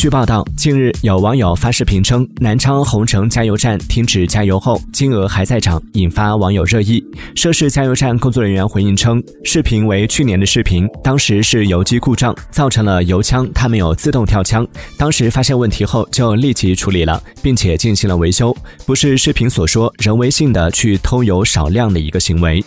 据报道，近日有网友发视频称，南昌洪城加油站停止加油后，金额还在涨，引发网友热议。涉事加油站工作人员回应称，视频为去年的视频，当时是油机故障，造成了油枪它没有自动跳枪，当时发现问题后就立即处理了，并且进行了维修，不是视频所说人为性的去偷油少量的一个行为。